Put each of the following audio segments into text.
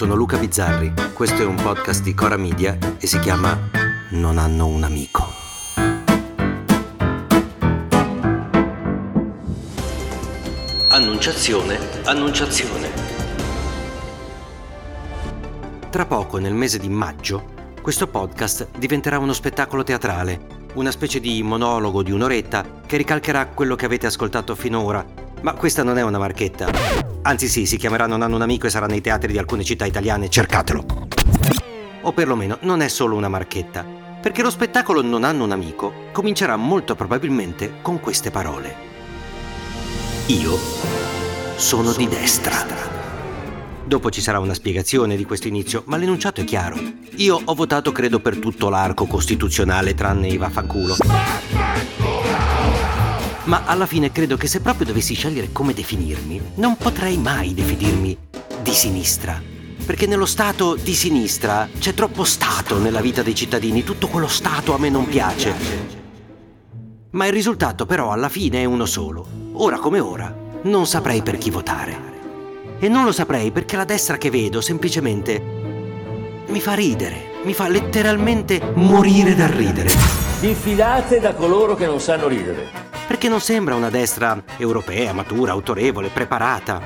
Sono Luca Bizzarri, questo è un podcast di Cora Media e si chiama Non hanno un amico. Annunciazione, annunciazione. Tra poco, nel mese di maggio, questo podcast diventerà uno spettacolo teatrale una specie di monologo di un'oretta che ricalcherà quello che avete ascoltato finora. Ma questa non è una marchetta. Anzi sì, si chiamerà Non hanno un amico e sarà nei teatri di alcune città italiane, cercatelo. O perlomeno non è solo una marchetta, perché lo spettacolo Non hanno un amico comincerà molto probabilmente con queste parole. Io sono di destra. Dopo ci sarà una spiegazione di questo inizio, ma l'enunciato è chiaro. Io ho votato credo per tutto l'arco costituzionale tranne i vaffanculo. Ma alla fine credo che se proprio dovessi scegliere come definirmi, non potrei mai definirmi di sinistra. Perché nello Stato di sinistra c'è troppo Stato nella vita dei cittadini, tutto quello Stato a me non piace. Ma il risultato però alla fine è uno solo. Ora come ora, non saprei per chi votare. E non lo saprei perché la destra che vedo semplicemente mi fa ridere, mi fa letteralmente morire dal ridere. Diffidate da coloro che non sanno ridere. Perché non sembra una destra europea, matura, autorevole, preparata,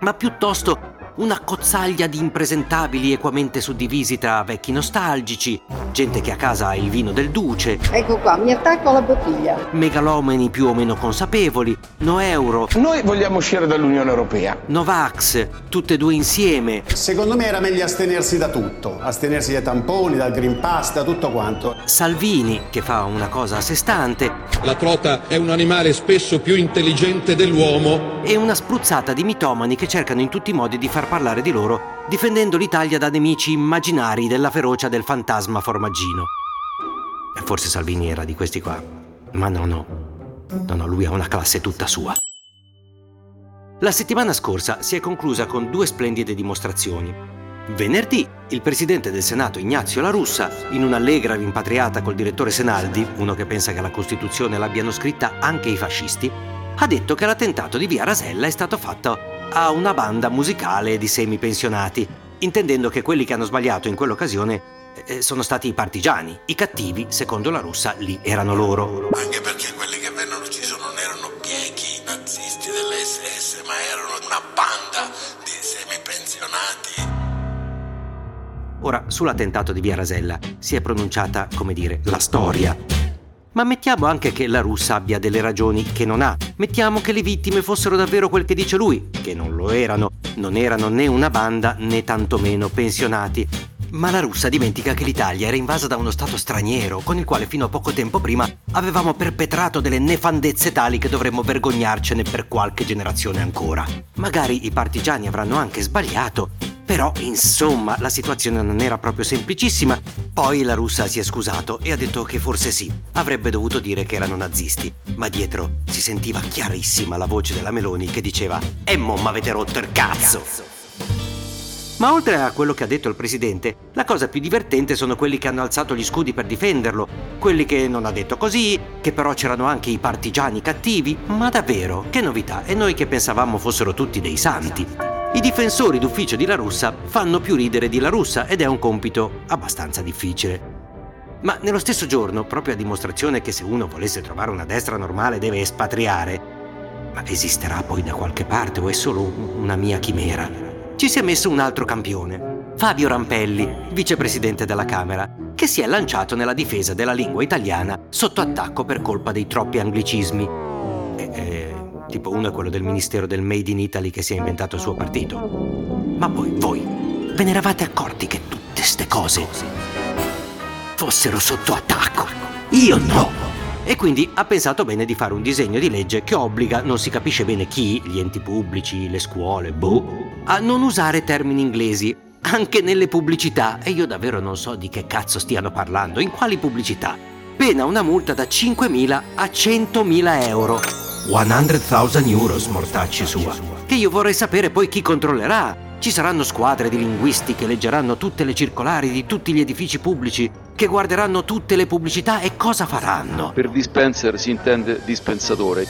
ma piuttosto una cozzaglia di impresentabili equamente suddivisi tra vecchi nostalgici, gente che a casa ha il vino del duce. Ecco qua, mi attacco alla bottiglia. Megalomani più o meno consapevoli, no euro. Noi vogliamo uscire dall'Unione Europea. Novax, tutte e due insieme. Secondo me era meglio astenersi da tutto, astenersi dai tamponi, dal Green Pass, da tutto quanto. Salvini, che fa una cosa a sé stante. La trota è un animale spesso più intelligente dell'uomo. E una spruzzata di mitomani che cercano in tutti i modi di far parlare di loro, difendendo l'Italia da nemici immaginari della ferocia del fantasma formaggino. E forse Salvini era di questi qua. Ma no, no. No, no, lui ha una classe tutta sua. La settimana scorsa si è conclusa con due splendide dimostrazioni. Venerdì, il presidente del Senato Ignazio La Russa, in un'allegra rimpatriata col direttore Senaldi, uno che pensa che la Costituzione l'abbiano scritta anche i fascisti, ha detto che l'attentato di via Rasella è stato fatto a una banda musicale di semipensionati, intendendo che quelli che hanno sbagliato in quell'occasione eh, sono stati i partigiani. I cattivi, secondo la russa, lì erano loro. Anche perché quelli che vennero uccisi non erano biechi nazisti dell'SS, ma erano una banda di semipensionati. Ora, sull'attentato di via Rasella si è pronunciata, come dire, la storia ma mettiamo anche che la russa abbia delle ragioni che non ha. Mettiamo che le vittime fossero davvero quel che dice lui, che non lo erano. Non erano né una banda né tantomeno pensionati. Ma la russa dimentica che l'Italia era invasa da uno Stato straniero, con il quale fino a poco tempo prima avevamo perpetrato delle nefandezze tali che dovremmo vergognarcene per qualche generazione ancora. Magari i partigiani avranno anche sbagliato, però, insomma, la situazione non era proprio semplicissima. Poi la russa si è scusato e ha detto che forse sì, avrebbe dovuto dire che erano nazisti. Ma dietro si sentiva chiarissima la voce della Meloni che diceva E mo m'avete rotto il cazzo! Ma oltre a quello che ha detto il presidente, la cosa più divertente sono quelli che hanno alzato gli scudi per difenderlo, quelli che non ha detto così, che però c'erano anche i partigiani cattivi, ma davvero, che novità, e noi che pensavamo fossero tutti dei santi. I difensori d'ufficio di La Russa fanno più ridere di La Russa ed è un compito abbastanza difficile. Ma nello stesso giorno, proprio a dimostrazione che se uno volesse trovare una destra normale deve espatriare, ma esisterà poi da qualche parte o è solo una mia chimera? Ci si è messo un altro campione, Fabio Rampelli, vicepresidente della Camera, che si è lanciato nella difesa della lingua italiana sotto attacco per colpa dei troppi anglicismi. E, e, tipo uno è quello del Ministero del Made in Italy che si è inventato il suo partito. Ma poi voi ve ne eravate accorti che tutte ste cose fossero sotto attacco? Io no! E quindi ha pensato bene di fare un disegno di legge che obbliga non si capisce bene chi, gli enti pubblici, le scuole, boh, a non usare termini inglesi anche nelle pubblicità. E io davvero non so di che cazzo stiano parlando, in quali pubblicità. Pena una multa da 5.000 a 100.000 euro. 100.000 euro, mortacci sua. Che io vorrei sapere poi chi controllerà. Ci saranno squadre di linguisti che leggeranno tutte le circolari di tutti gli edifici pubblici, che guarderanno tutte le pubblicità e cosa faranno? Per dispenser si intende dispensatore.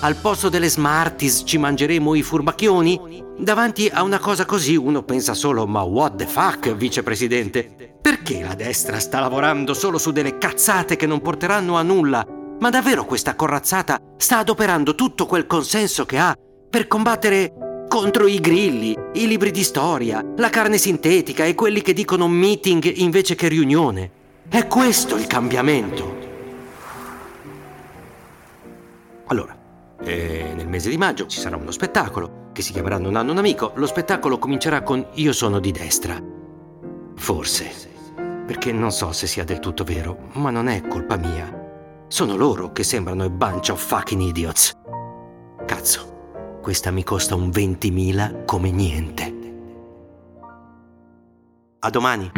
Al posto delle Smarties ci mangeremo i furbacchioni? Davanti a una cosa così uno pensa solo ma what the fuck, vicepresidente? Perché la destra sta lavorando solo su delle cazzate che non porteranno a nulla? Ma davvero questa corazzata sta adoperando tutto quel consenso che ha per combattere contro i grilli, i libri di storia, la carne sintetica e quelli che dicono meeting invece che riunione. È questo il cambiamento. Allora, eh, nel mese di maggio ci sarà uno spettacolo che si chiamerà Non hanno un amico. Lo spettacolo comincerà con Io sono di destra. Forse. Perché non so se sia del tutto vero, ma non è colpa mia. Sono loro che sembrano a bunch of fucking idiots. Cazzo. Questa mi costa un 20.000 come niente. A domani.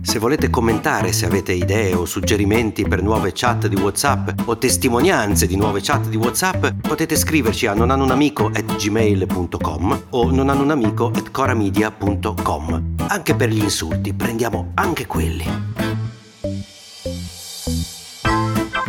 Se volete commentare, se avete idee o suggerimenti per nuove chat di WhatsApp o testimonianze di nuove chat di WhatsApp, potete scriverci a nonhanunamico@gmail.com o nonhanunamico@coramedia.com. Anche per gli insulti, prendiamo anche quelli.